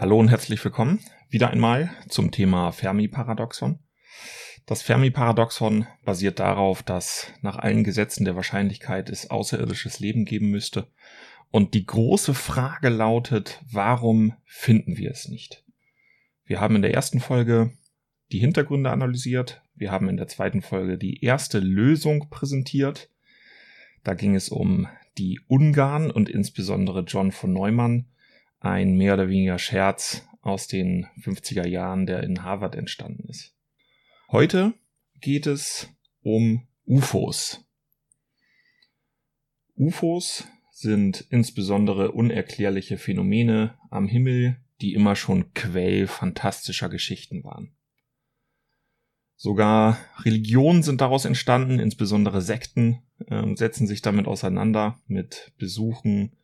Hallo und herzlich willkommen wieder einmal zum Thema Fermi-Paradoxon. Das Fermi-Paradoxon basiert darauf, dass nach allen Gesetzen der Wahrscheinlichkeit es außerirdisches Leben geben müsste. Und die große Frage lautet, warum finden wir es nicht? Wir haben in der ersten Folge die Hintergründe analysiert. Wir haben in der zweiten Folge die erste Lösung präsentiert. Da ging es um die Ungarn und insbesondere John von Neumann, ein mehr oder weniger Scherz aus den 50er Jahren, der in Harvard entstanden ist. Heute geht es um UFOs. UFOs sind insbesondere unerklärliche Phänomene am Himmel, die immer schon Quell fantastischer Geschichten waren. Sogar Religionen sind daraus entstanden, insbesondere Sekten äh, setzen sich damit auseinander mit Besuchen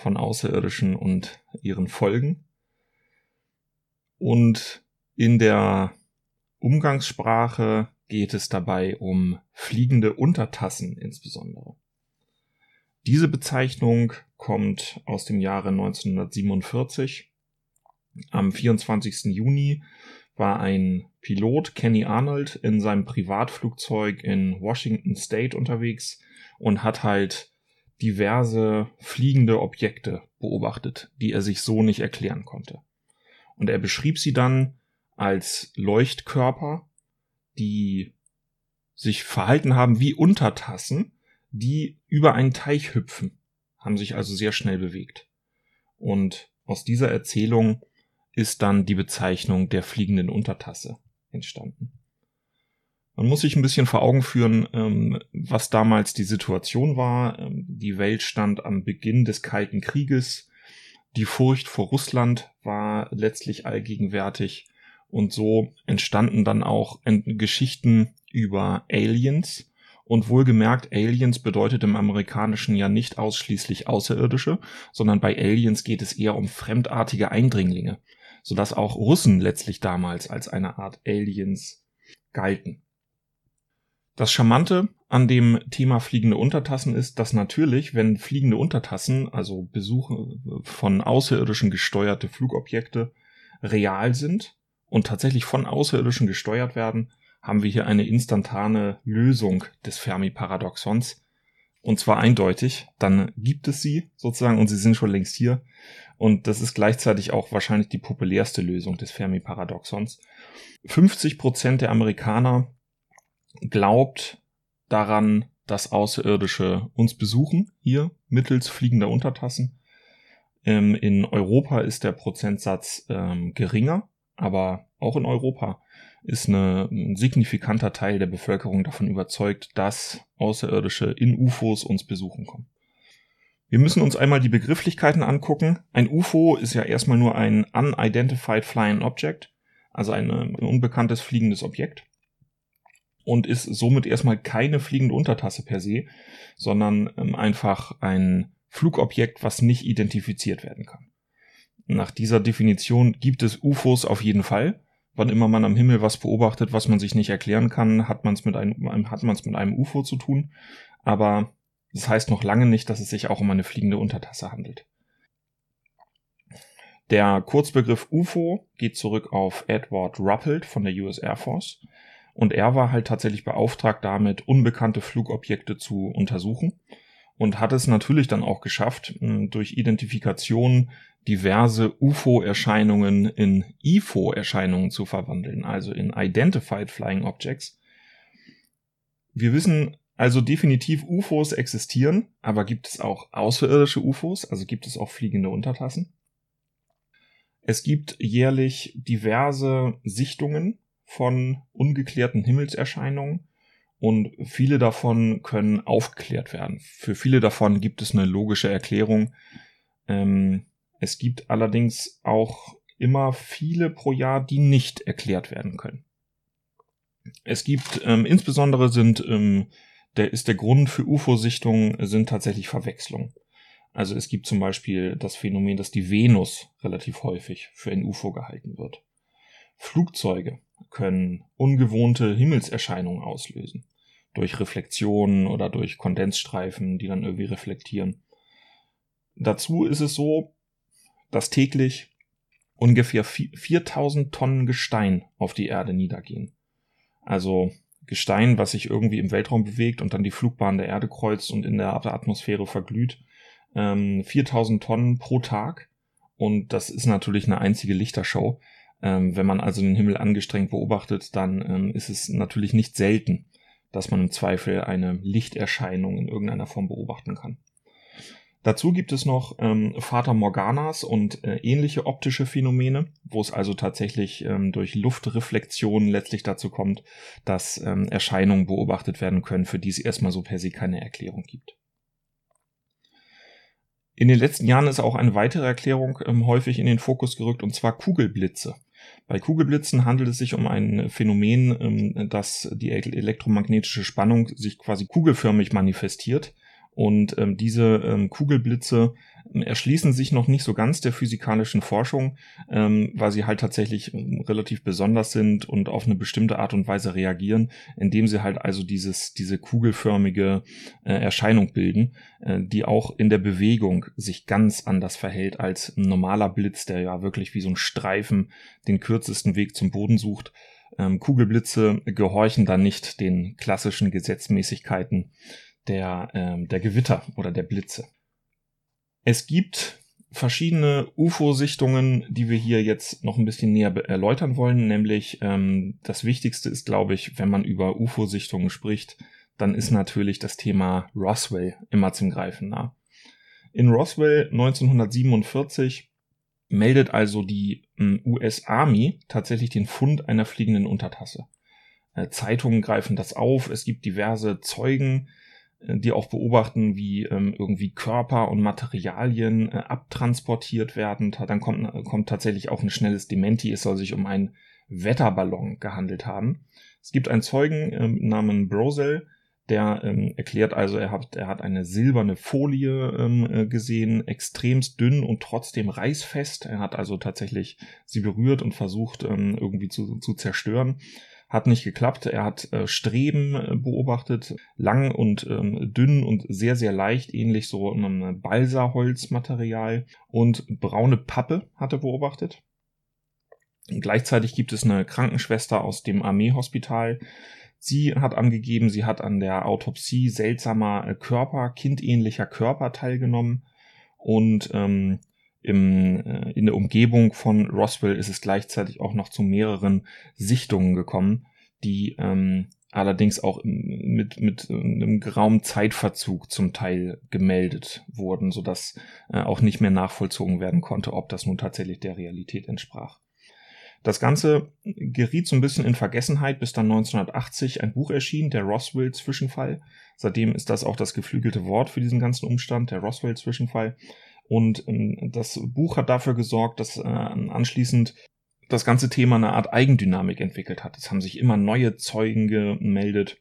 von Außerirdischen und ihren Folgen. Und in der Umgangssprache geht es dabei um fliegende Untertassen insbesondere. Diese Bezeichnung kommt aus dem Jahre 1947. Am 24. Juni war ein Pilot, Kenny Arnold, in seinem Privatflugzeug in Washington State unterwegs und hat halt diverse fliegende Objekte beobachtet, die er sich so nicht erklären konnte. Und er beschrieb sie dann als Leuchtkörper, die sich verhalten haben wie Untertassen, die über einen Teich hüpfen, haben sich also sehr schnell bewegt. Und aus dieser Erzählung ist dann die Bezeichnung der fliegenden Untertasse entstanden. Man muss sich ein bisschen vor Augen führen, ähm, was damals die Situation war. Ähm, die Welt stand am Beginn des Kalten Krieges. Die Furcht vor Russland war letztlich allgegenwärtig. Und so entstanden dann auch Geschichten über Aliens. Und wohlgemerkt, Aliens bedeutet im Amerikanischen ja nicht ausschließlich Außerirdische, sondern bei Aliens geht es eher um fremdartige Eindringlinge, sodass auch Russen letztlich damals als eine Art Aliens galten. Das Charmante an dem Thema fliegende Untertassen ist, dass natürlich, wenn fliegende Untertassen, also Besuche von Außerirdischen gesteuerte Flugobjekte, real sind und tatsächlich von Außerirdischen gesteuert werden, haben wir hier eine instantane Lösung des Fermi-Paradoxons. Und zwar eindeutig, dann gibt es sie sozusagen und sie sind schon längst hier. Und das ist gleichzeitig auch wahrscheinlich die populärste Lösung des Fermi-Paradoxons. 50 Prozent der Amerikaner glaubt daran, dass Außerirdische uns besuchen, hier mittels fliegender Untertassen. Ähm, in Europa ist der Prozentsatz ähm, geringer, aber auch in Europa ist eine, ein signifikanter Teil der Bevölkerung davon überzeugt, dass Außerirdische in UFOs uns besuchen kommen. Wir müssen uns einmal die Begrifflichkeiten angucken. Ein UFO ist ja erstmal nur ein Unidentified Flying Object, also ein, ein unbekanntes fliegendes Objekt und ist somit erstmal keine fliegende Untertasse per se, sondern ähm, einfach ein Flugobjekt, was nicht identifiziert werden kann. Nach dieser Definition gibt es UFOs auf jeden Fall. Wann immer man am Himmel was beobachtet, was man sich nicht erklären kann, hat man es mit einem, hat man es mit einem UFO zu tun. Aber das heißt noch lange nicht, dass es sich auch um eine fliegende Untertasse handelt. Der Kurzbegriff UFO geht zurück auf Edward Ruppelt von der US Air Force und er war halt tatsächlich beauftragt damit, unbekannte Flugobjekte zu untersuchen und hat es natürlich dann auch geschafft, durch Identifikation diverse UFO-Erscheinungen in IFO-Erscheinungen zu verwandeln, also in Identified Flying Objects. Wir wissen also definitiv, UFOs existieren, aber gibt es auch außerirdische UFOs, also gibt es auch fliegende Untertassen. Es gibt jährlich diverse Sichtungen von ungeklärten Himmelserscheinungen und viele davon können aufgeklärt werden. Für viele davon gibt es eine logische Erklärung. Ähm, es gibt allerdings auch immer viele pro Jahr, die nicht erklärt werden können. Es gibt ähm, insbesondere sind ähm, der ist der Grund für UFO-Sichtungen sind tatsächlich Verwechslungen. Also es gibt zum Beispiel das Phänomen, dass die Venus relativ häufig für ein UFO gehalten wird. Flugzeuge können ungewohnte Himmelserscheinungen auslösen. Durch Reflexionen oder durch Kondensstreifen, die dann irgendwie reflektieren. Dazu ist es so, dass täglich ungefähr 4000 Tonnen Gestein auf die Erde niedergehen. Also Gestein, was sich irgendwie im Weltraum bewegt und dann die Flugbahn der Erde kreuzt und in der Atmosphäre verglüht. Ähm, 4000 Tonnen pro Tag. Und das ist natürlich eine einzige Lichtershow. Ähm, wenn man also den Himmel angestrengt beobachtet, dann ähm, ist es natürlich nicht selten, dass man im Zweifel eine Lichterscheinung in irgendeiner Form beobachten kann. Dazu gibt es noch ähm, Fata Morganas und äh, ähnliche optische Phänomene, wo es also tatsächlich ähm, durch Luftreflexion letztlich dazu kommt, dass ähm, Erscheinungen beobachtet werden können, für die es erstmal so per se keine Erklärung gibt. In den letzten Jahren ist auch eine weitere Erklärung ähm, häufig in den Fokus gerückt, und zwar Kugelblitze. Bei Kugelblitzen handelt es sich um ein Phänomen, ähm, dass die elektromagnetische Spannung sich quasi kugelförmig manifestiert und ähm, diese ähm, Kugelblitze ähm, erschließen sich noch nicht so ganz der physikalischen Forschung, ähm, weil sie halt tatsächlich ähm, relativ besonders sind und auf eine bestimmte Art und Weise reagieren, indem sie halt also dieses, diese kugelförmige äh, Erscheinung bilden, äh, die auch in der Bewegung sich ganz anders verhält als ein normaler Blitz, der ja wirklich wie so ein Streifen den kürzesten Weg zum Boden sucht. Ähm, Kugelblitze gehorchen dann nicht den klassischen Gesetzmäßigkeiten der, ähm, der Gewitter oder der Blitze. Es gibt verschiedene UFO-Sichtungen, die wir hier jetzt noch ein bisschen näher erläutern wollen, nämlich ähm, das Wichtigste ist, glaube ich, wenn man über UFO-Sichtungen spricht, dann ist natürlich das Thema Roswell immer zum Greifen nah. In Roswell 1947 meldet also die ähm, US Army tatsächlich den Fund einer fliegenden Untertasse. Äh, Zeitungen greifen das auf, es gibt diverse Zeugen, die auch beobachten, wie ähm, irgendwie Körper und Materialien äh, abtransportiert werden. Dann kommt, äh, kommt tatsächlich auch ein schnelles Dementi. Es soll sich um einen Wetterballon gehandelt haben. Es gibt einen Zeugen ähm, namens Brosel, der ähm, erklärt also, er hat, er hat eine silberne Folie ähm, äh, gesehen, extremst dünn und trotzdem reißfest. Er hat also tatsächlich sie berührt und versucht ähm, irgendwie zu, zu zerstören. Hat nicht geklappt. Er hat äh, Streben äh, beobachtet, lang und ähm, dünn und sehr, sehr leicht, ähnlich so einem Balsaholzmaterial. Und braune Pappe hat er beobachtet. Gleichzeitig gibt es eine Krankenschwester aus dem Armeehospital. Sie hat angegeben, sie hat an der Autopsie seltsamer äh, Körper, kindähnlicher Körper teilgenommen. Und ähm, im, äh, in der Umgebung von Roswell ist es gleichzeitig auch noch zu mehreren Sichtungen gekommen, die ähm, allerdings auch mit, mit einem geraumen Zeitverzug zum Teil gemeldet wurden, sodass äh, auch nicht mehr nachvollzogen werden konnte, ob das nun tatsächlich der Realität entsprach. Das Ganze geriet so ein bisschen in Vergessenheit, bis dann 1980 ein Buch erschien, der Roswell-Zwischenfall. Seitdem ist das auch das geflügelte Wort für diesen ganzen Umstand, der Roswell-Zwischenfall. Und ähm, das Buch hat dafür gesorgt, dass äh, anschließend das ganze Thema eine Art Eigendynamik entwickelt hat. Es haben sich immer neue Zeugen gemeldet,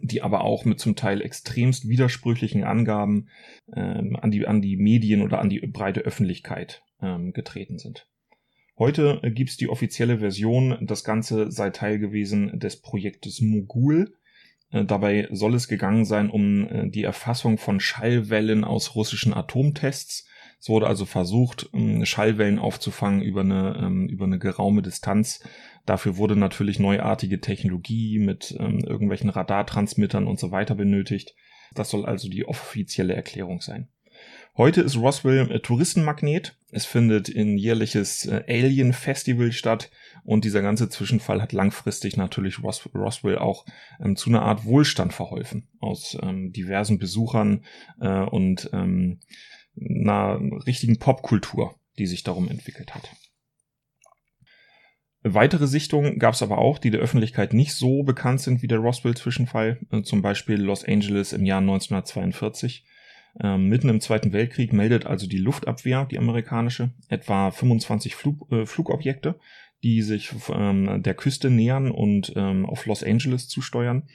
die aber auch mit zum Teil extremst widersprüchlichen Angaben ähm, an, die, an die Medien oder an die breite Öffentlichkeit ähm, getreten sind. Heute gibt es die offizielle Version, das Ganze sei Teil gewesen des Projektes Mogul, äh, dabei soll es gegangen sein um äh, die Erfassung von Schallwellen aus russischen Atomtests. Es wurde also versucht, ähm, Schallwellen aufzufangen über eine, ähm, über eine geraume Distanz. Dafür wurde natürlich neuartige Technologie mit ähm, irgendwelchen Radartransmittern und so weiter benötigt. Das soll also die offizielle Erklärung sein. Heute ist Roswell äh, Touristenmagnet. Es findet ein jährliches äh, Alien Festival statt und dieser ganze Zwischenfall hat langfristig natürlich Ros Roswell auch ähm, zu einer Art Wohlstand verholfen aus ähm, diversen Besuchern äh, und ähm, einer richtigen Popkultur, die sich darum entwickelt hat. Weitere Sichtungen gab es aber auch, die der Öffentlichkeit nicht so bekannt sind wie der Roswell-Zwischenfall, äh, zum Beispiel Los Angeles im Jahr 1942 ähm, mitten im Zweiten Weltkrieg meldet also die Luftabwehr, die amerikanische, etwa 25 Flug, äh, Flugobjekte, die sich ähm, der Küste nähern und ähm, auf Los Angeles zusteuern.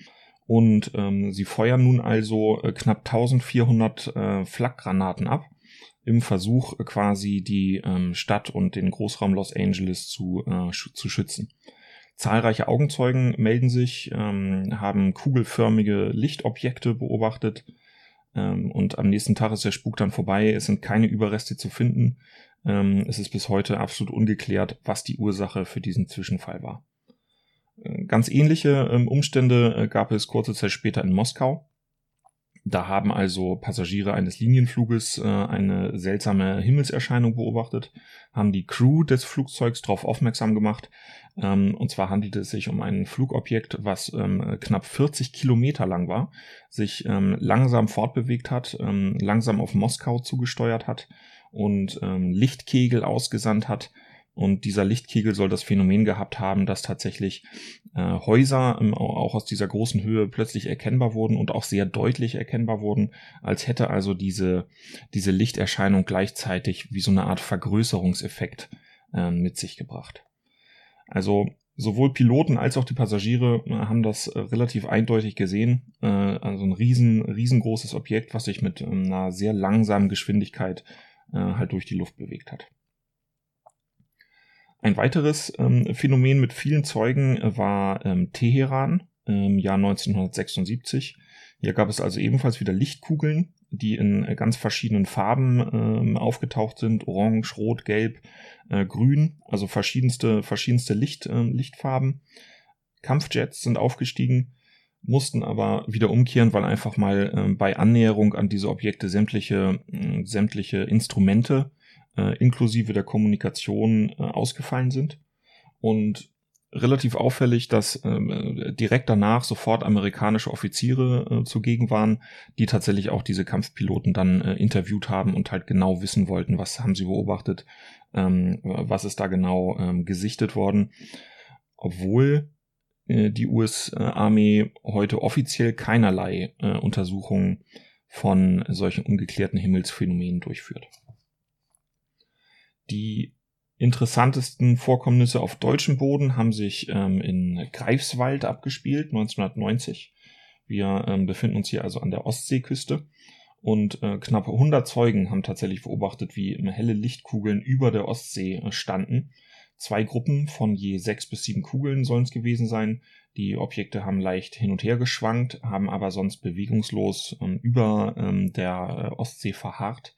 Und ähm, sie feuern nun also äh, knapp 1400 äh, Flakgranaten ab im Versuch äh, quasi die ähm, Stadt und den Großraum Los Angeles zu, äh, sch zu schützen. Zahlreiche Augenzeugen melden sich, ähm, haben kugelförmige Lichtobjekte beobachtet, Ähm, und am nächsten Tag ist der Spuk dann vorbei. Es sind keine Überreste zu finden. Ähm, es ist bis heute absolut ungeklärt, was die Ursache für diesen Zwischenfall war. Äh, ganz ähnliche ähm, Umstände äh, gab es kurze Zeit später in Moskau. Da haben also Passagiere eines Linienfluges äh, eine seltsame Himmelserscheinung beobachtet, haben die Crew des Flugzeugs darauf aufmerksam gemacht. Ähm, und zwar handelte es sich um ein Flugobjekt, was ähm, knapp 40 Kilometer lang war, sich ähm, langsam fortbewegt hat, ähm, langsam auf Moskau zugesteuert hat und ähm, Lichtkegel ausgesandt hat und dieser Lichtkegel soll das Phänomen gehabt haben, dass tatsächlich äh, Häuser ähm, auch aus dieser großen Höhe plötzlich erkennbar wurden und auch sehr deutlich erkennbar wurden, als hätte also diese, diese Lichterscheinung gleichzeitig wie so eine Art Vergrößerungseffekt äh, mit sich gebracht. Also sowohl Piloten als auch die Passagiere äh, haben das äh, relativ eindeutig gesehen. Äh, also ein riesen, riesengroßes Objekt, was sich mit ähm, einer sehr langsamen Geschwindigkeit halt durch die Luft bewegt hat. Ein weiteres ähm, Phänomen mit vielen Zeugen äh, war ähm, Teheran im Jahr 1976. Hier gab es also ebenfalls wieder Lichtkugeln, die in äh, ganz verschiedenen Farben ähm, aufgetaucht sind. Orange, Rot, Gelb, äh, Grün, also verschiedenste, verschiedenste Licht, äh, Lichtfarben. Kampfjets sind aufgestiegen, mussten aber wieder umkehren, weil einfach mal äh, bei Annäherung an diese Objekte sämtliche, äh, sämtliche Instrumente äh, inklusive der Kommunikation äh, ausgefallen sind. Und relativ auffällig, dass äh, direkt danach sofort amerikanische Offiziere äh, zugegen waren, die tatsächlich auch diese Kampfpiloten dann äh, interviewt haben und halt genau wissen wollten, was haben sie beobachtet, ähm, was ist da genau ähm, gesichtet worden. Obwohl äh, die US-Armee heute offiziell keinerlei äh, Untersuchungen von solchen ungeklärten Himmelsphänomenen durchführt. Die interessantesten Vorkommnisse auf deutschem Boden haben sich ähm, in Greifswald abgespielt, 1990. Wir ähm, befinden uns hier also an der Ostseeküste und äh, knapp 100 Zeugen haben tatsächlich beobachtet, wie helle Lichtkugeln über der Ostsee äh, standen. Zwei Gruppen von je sechs bis sieben Kugeln sollen es gewesen sein. Die Objekte haben leicht hin und her geschwankt, haben aber sonst bewegungslos ähm, über ähm, der äh, Ostsee verharrt.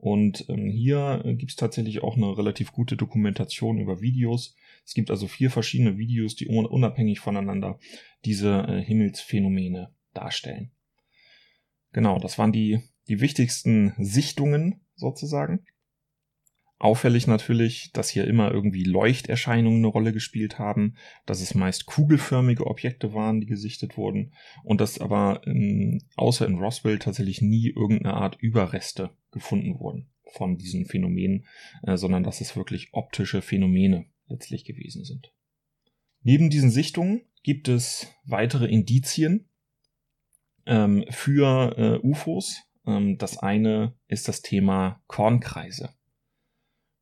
Und ähm, hier äh, gibt es tatsächlich auch eine relativ gute Dokumentation über Videos. Es gibt also vier verschiedene Videos, die unabhängig voneinander diese äh, Himmelsphänomene darstellen. Genau, das waren die, die wichtigsten Sichtungen sozusagen. Auffällig natürlich, dass hier immer irgendwie Leuchterscheinungen eine Rolle gespielt haben, dass es meist kugelförmige Objekte waren, die gesichtet wurden und dass aber in, außer in Roswell tatsächlich nie irgendeine Art Überreste gefunden wurden von diesen Phänomenen, äh, sondern dass es wirklich optische Phänomene letztlich gewesen sind. Neben diesen Sichtungen gibt es weitere Indizien ähm, für äh, UFOs. Ähm, das eine ist das Thema Kornkreise.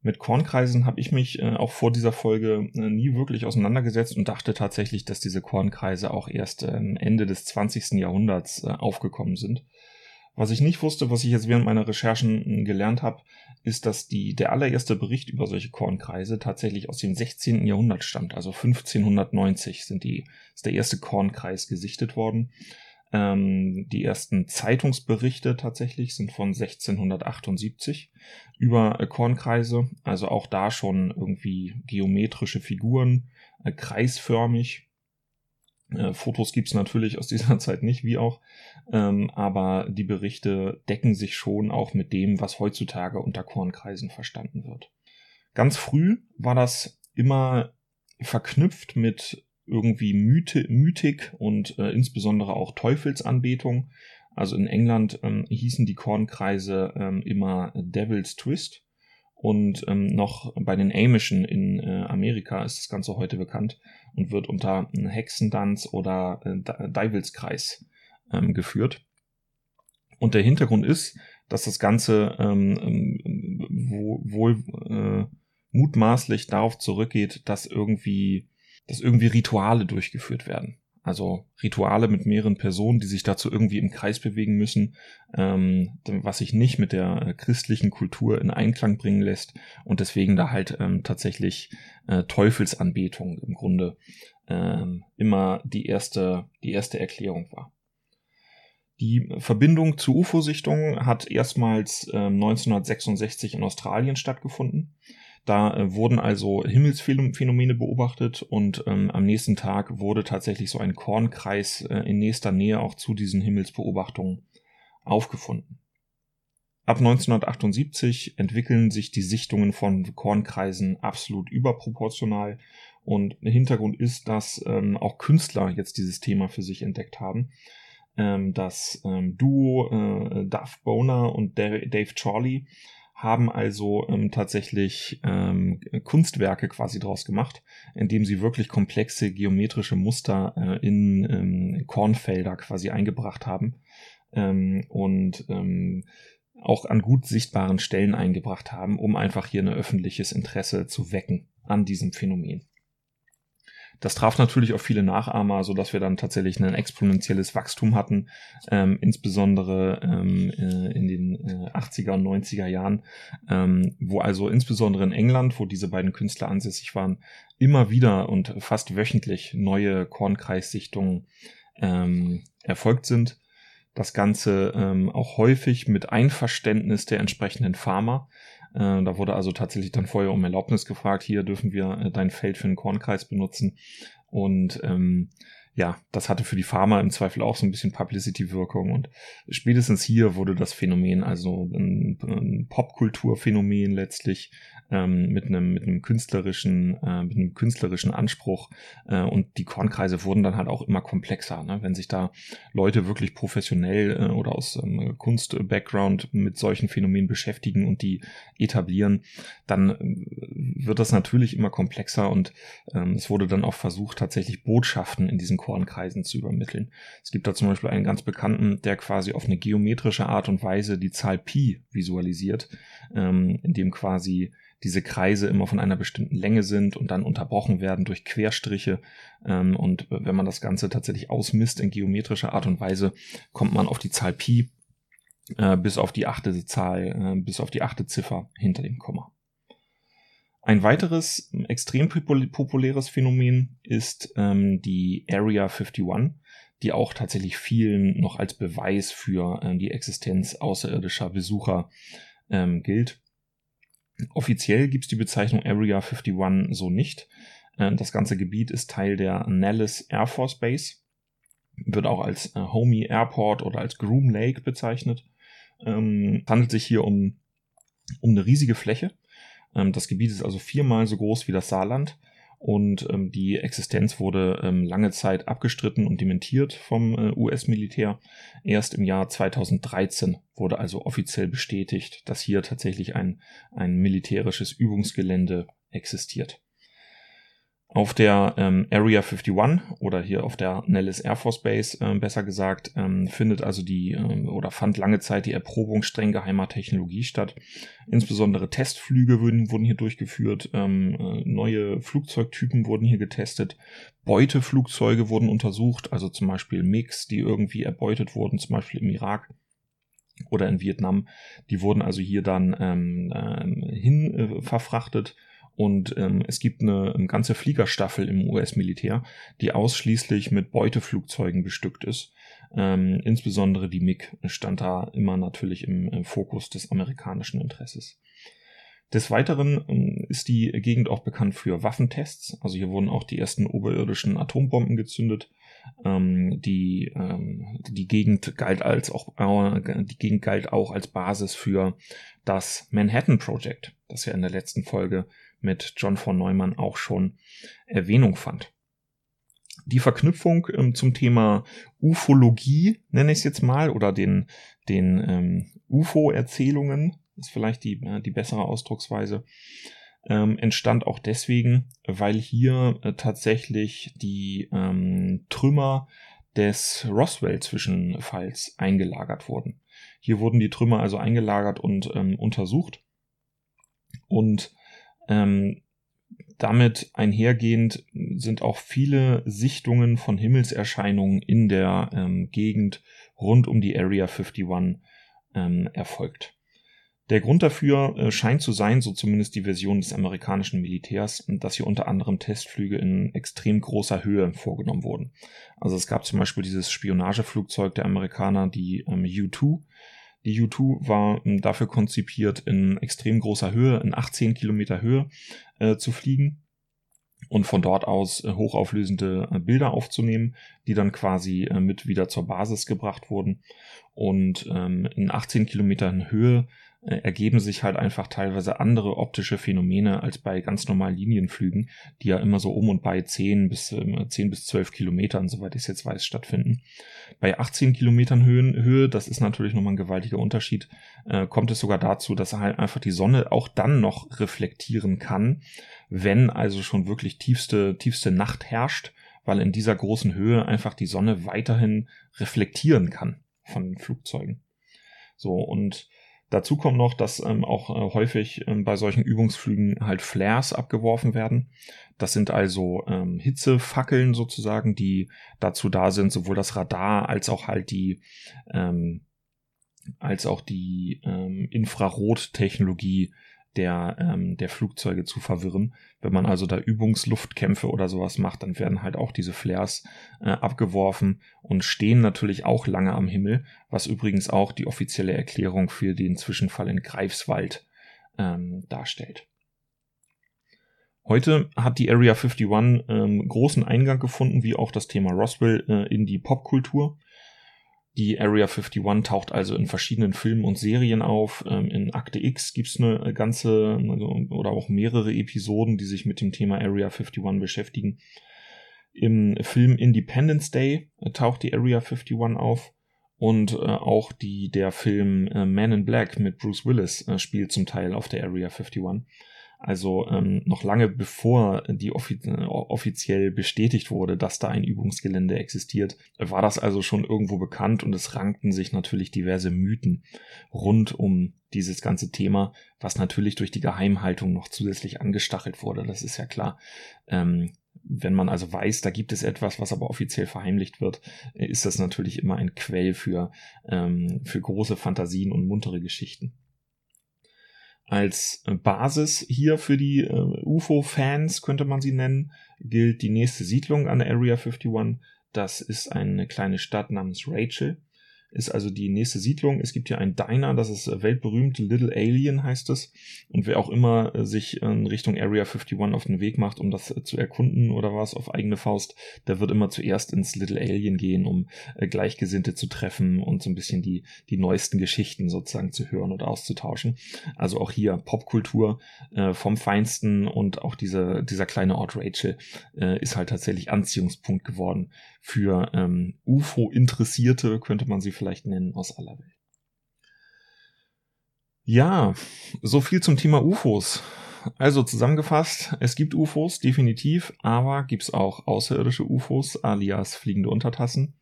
Mit Kornkreisen habe ich mich äh, auch vor dieser Folge äh, nie wirklich auseinandergesetzt und dachte tatsächlich, dass diese Kornkreise auch erst äh, Ende des 20. Jahrhunderts äh, aufgekommen sind. Was ich nicht wusste, was ich jetzt während meiner Recherchen hm, gelernt habe, ist, dass die, der allererste Bericht über solche Kornkreise tatsächlich aus dem 16. Jahrhundert stammt. Also 1590 sind die, ist der erste Kornkreis gesichtet worden. Ähm, die ersten Zeitungsberichte tatsächlich sind von 1678 über äh, Kornkreise, also auch da schon irgendwie geometrische Figuren, äh, kreisförmig. Äh, Fotos gibt's natürlich aus dieser Zeit nicht, wie auch, ähm, aber die Berichte decken sich schon auch mit dem, was heutzutage unter Kornkreisen verstanden wird. Ganz früh war das immer verknüpft mit irgendwie Mythe, Mythik und äh, insbesondere auch Teufelsanbetung. Also in England ähm, hießen die Kornkreise ähm, immer Devil's Twist. Und ähm, noch bei den Amischen in äh, Amerika ist das Ganze heute bekannt und wird unter Hexendanz oder äh, Deivelskreis ähm, geführt. Und der Hintergrund ist, dass das Ganze ähm, ähm wohl äh, mutmaßlich darauf zurückgeht, dass irgendwie dass irgendwie Rituale durchgeführt werden. Also Rituale mit mehreren Personen, die sich dazu irgendwie im Kreis bewegen müssen, ähm, was sich nicht mit der äh, christlichen Kultur in Einklang bringen lässt und deswegen da halt ähm, tatsächlich äh, Teufelsanbetung im Grunde ähm, immer die erste, die erste Erklärung war. Die Verbindung zu UFO-Sichtungen hat erstmals äh, 1966 in Australien stattgefunden. Da äh, wurden also Himmelsphänomene beobachtet und ähm, am nächsten Tag wurde tatsächlich so ein Kornkreis äh, in nächster Nähe auch zu diesen Himmelsbeobachtungen aufgefunden. Ab 1978 entwickeln sich die Sichtungen von Kornkreisen absolut überproportional und Hintergrund ist, dass ähm, auch Künstler jetzt dieses Thema für sich entdeckt haben. Ähm, das ähm, Duo äh, Duff Boner und Dave Charlie haben also ähm, tatsächlich ähm, Kunstwerke quasi draus gemacht, indem sie wirklich komplexe geometrische Muster äh, in ähm, Kornfelder quasi eingebracht haben ähm, und ähm, auch an gut sichtbaren Stellen eingebracht haben, um einfach hier ein öffentliches Interesse zu wecken an diesem Phänomen. Das traf natürlich auch viele Nachahmer, so dass wir dann tatsächlich ein exponentielles Wachstum hatten, ähm, insbesondere ähm, äh, in den äh, 80er und 90er Jahren, ähm, wo also insbesondere in England, wo diese beiden Künstler ansässig waren, immer wieder und fast wöchentlich neue Kornkreissichtungen ähm, erfolgt sind. Das Ganze ähm, auch häufig mit Einverständnis der entsprechenden Farmer. Äh, da wurde also tatsächlich dann vorher um Erlaubnis gefragt, hier dürfen wir äh, dein Feld für einen Kornkreis benutzen. Und ähm, ja, das hatte für die Pharma im Zweifel auch so ein bisschen Publicity-Wirkung und spätestens hier wurde das Phänomen, also ein, ein Popkulturphänomen letztlich, ähm, mit einem mit einem künstlerischen äh, mit einem künstlerischen Anspruch äh, und die Kornkreise wurden dann halt auch immer komplexer, ne? wenn sich da Leute wirklich professionell äh, oder aus ähm, Kunst-Background mit solchen Phänomenen beschäftigen und die etablieren, dann äh, wird das natürlich immer komplexer und ähm, es wurde dann auch versucht tatsächlich Botschaften in diesen Kornkreisen zu übermitteln. Es gibt da zum Beispiel einen ganz bekannten, der quasi auf eine geometrische Art und Weise die Zahl Pi visualisiert, ähm, in dem quasi diese Kreise immer von einer bestimmten Länge sind und dann unterbrochen werden durch Querstriche. Ähm, und wenn man das Ganze tatsächlich ausmisst in geometrischer Art und Weise, kommt man auf die Zahl Pi äh, bis auf die achte Zahl, äh, bis auf die achte Ziffer hinter dem Komma. Ein weiteres extrem populäres Phänomen ist ähm, die Area 51, die auch tatsächlich vielen noch als Beweis für äh, die Existenz außerirdischer Besucher ähm, gilt. Offiziell gibt es die Bezeichnung Area 51 so nicht. Äh, das ganze Gebiet ist Teil der Nellis Air Force Base, wird auch als äh, Homey Airport oder als Groom Lake bezeichnet. Ähm, es handelt sich hier um, um eine riesige Fläche. Ähm, das Gebiet ist also viermal so groß wie das Saarland und ähm, die Existenz wurde ähm, lange Zeit abgestritten und dementiert vom äh, US-Militär. Erst im Jahr 2013 wurde also offiziell bestätigt, dass hier tatsächlich ein, ein militärisches Übungsgelände existiert. Auf der ähm, Area 51 oder hier auf der Nellis Air Force Base, äh, besser gesagt, ähm, findet also die äh, oder fand lange Zeit die Erprobung streng geheimer Technologie statt. Insbesondere Testflüge wurden, wurden hier durchgeführt, ähm, äh, neue Flugzeugtypen wurden hier getestet, Beuteflugzeuge wurden untersucht, also zum Beispiel MiGs, die irgendwie erbeutet wurden, zum Beispiel im Irak oder in Vietnam. Die wurden also hier dann ähm, äh, hin äh, verfrachtet und ähm, es gibt eine, eine ganze Fliegerstaffel im US-Militär, die ausschließlich mit Beuteflugzeugen bestückt ist. Ähm, insbesondere die MiG stand da immer natürlich im, im Fokus des amerikanischen Interesses. Des Weiteren ähm, ist die Gegend auch bekannt für Waffentests. Also hier wurden auch die ersten oberirdischen Atombomben gezündet. Ähm, die, ähm, die Gegend galt als auch äh, die Gegend galt auch als Basis für das Manhattan Project, das ja in der letzten Folge mit John von Neumann auch schon Erwähnung fand. Die Verknüpfung ähm, zum Thema Ufologie, nenne ich es jetzt mal, oder den, den ähm, UFO-Erzählungen, ist vielleicht die, äh, die bessere Ausdrucksweise, ähm, entstand auch deswegen, weil hier äh, tatsächlich die ähm, Trümmer des Roswell-Zwischenfalls eingelagert wurden. Hier wurden die Trümmer also eingelagert und ähm, untersucht. Und ähm, damit einhergehend sind auch viele Sichtungen von Himmelserscheinungen in der ähm, Gegend rund um die Area 51 ähm, erfolgt. Der Grund dafür äh, scheint zu sein, so zumindest die Version des amerikanischen Militärs, dass hier unter anderem Testflüge in extrem großer Höhe vorgenommen wurden. Also es gab zum Beispiel dieses Spionageflugzeug der Amerikaner, die ähm, U-2. Die U-2 war ähm, dafür konzipiert, in extrem großer Höhe, in 18 Kilometer Höhe äh, zu fliegen und von dort aus äh, hochauflösende äh, Bilder aufzunehmen, die dann quasi äh, mit wieder zur Basis gebracht wurden. Und ähm, in 18 Kilometern Höhe ergeben sich halt einfach teilweise andere optische Phänomene als bei ganz normalen Linienflügen, die ja immer so um und bei 10 bis, äh, 10 bis 12 Kilometern, soweit ich es jetzt weiß, stattfinden. Bei 18 Kilometern Höhen, Höhe, das ist natürlich nochmal ein gewaltiger Unterschied, äh, kommt es sogar dazu, dass halt einfach die Sonne auch dann noch reflektieren kann, wenn also schon wirklich tiefste, tiefste Nacht herrscht, weil in dieser großen Höhe einfach die Sonne weiterhin reflektieren kann von den Flugzeugen. So, und Dazu kommt noch, dass ähm, auch äh, häufig ähm, bei solchen Übungsflügen halt Flares abgeworfen werden. Das sind also ähm, Hitzefackeln sozusagen, die dazu da sind, sowohl das Radar als auch halt die ähm, als auch die ähm, Infrarottechnologie der, ähm, der Flugzeuge zu verwirren. Wenn man also da Übungsluftkämpfe oder sowas macht, dann werden halt auch diese Flares äh, abgeworfen und stehen natürlich auch lange am Himmel, was übrigens auch die offizielle Erklärung für den Zwischenfall in Greifswald ähm, darstellt. Heute hat die Area 51 ähm, großen Eingang gefunden, wie auch das Thema Roswell, äh, in die Popkultur. Die Area 51 taucht also in verschiedenen Filmen und Serien auf. Ähm, in Akte X gibt es eine ganze also, oder auch mehrere Episoden, die sich mit dem Thema Area 51 beschäftigen. Im Film Independence Day äh, taucht die Area 51 auf. Und äh, auch die, der Film äh, Man in Black mit Bruce Willis spielt zum Teil auf der Area 51. Also ähm, noch lange bevor die offi äh, offiziell bestätigt wurde, dass da ein Übungsgelände existiert, war das also schon irgendwo bekannt und es rankten sich natürlich diverse Mythen rund um dieses ganze Thema, was natürlich durch die Geheimhaltung noch zusätzlich angestachelt wurde. Das ist ja klar. Ähm, wenn man also weiß, da gibt es etwas, was aber offiziell verheimlicht wird, ist das natürlich immer ein Quell für, ähm, für große Fantasien und muntere Geschichten. Als Basis hier für die äh, UFO-Fans, könnte man sie nennen, gilt die nächste Siedlung an der Area 51. Das ist eine kleine Stadt namens Rachel ist also die nächste Siedlung. Es gibt hier ein Diner, das ist äh, weltberühmt, Little Alien heißt es. Und wer auch immer äh, sich in Richtung Area 51 auf den Weg macht, um das äh, zu erkunden oder was auf eigene Faust, der wird immer zuerst ins Little Alien gehen, um Gleichgesinnte zu treffen und so ein bisschen die, die neuesten Geschichten sozusagen zu hören und auszutauschen. Also auch hier Popkultur äh, vom Feinsten und auch diese, dieser kleine Ort Rachel äh, ist halt tatsächlich Anziehungspunkt geworden für ähm, UFO-Interessierte, könnte man sie vielleicht nennen, aus aller Welt. Ja, so viel zum Thema UFOs. Also zusammengefasst, es gibt UFOs, definitiv, aber gibt es auch außerirdische UFOs, alias fliegende Untertassen.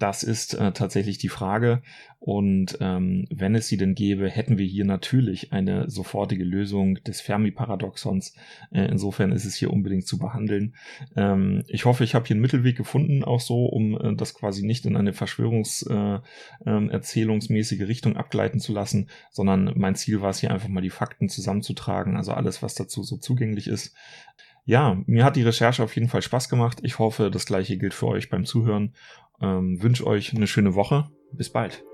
Das ist äh, tatsächlich die Frage. Und ähm, wenn es sie denn gäbe, hätten wir hier natürlich eine sofortige Lösung des Fermi-Paradoxons. Äh, insofern ist es hier unbedingt zu behandeln. Ähm, ich hoffe, ich habe hier einen Mittelweg gefunden, auch so, um äh, das quasi nicht in eine Verschwörungserzählungsmäßige äh, äh, Richtung abgleiten zu lassen, sondern mein Ziel war es hier einfach mal die Fakten zusammenzutragen, also alles, was dazu so zugänglich ist. Ja, mir hat die Recherche auf jeden Fall Spaß gemacht. Ich hoffe, das gleiche gilt für euch beim Zuhören ähm, wünsche euch eine schöne Woche. Bis bald.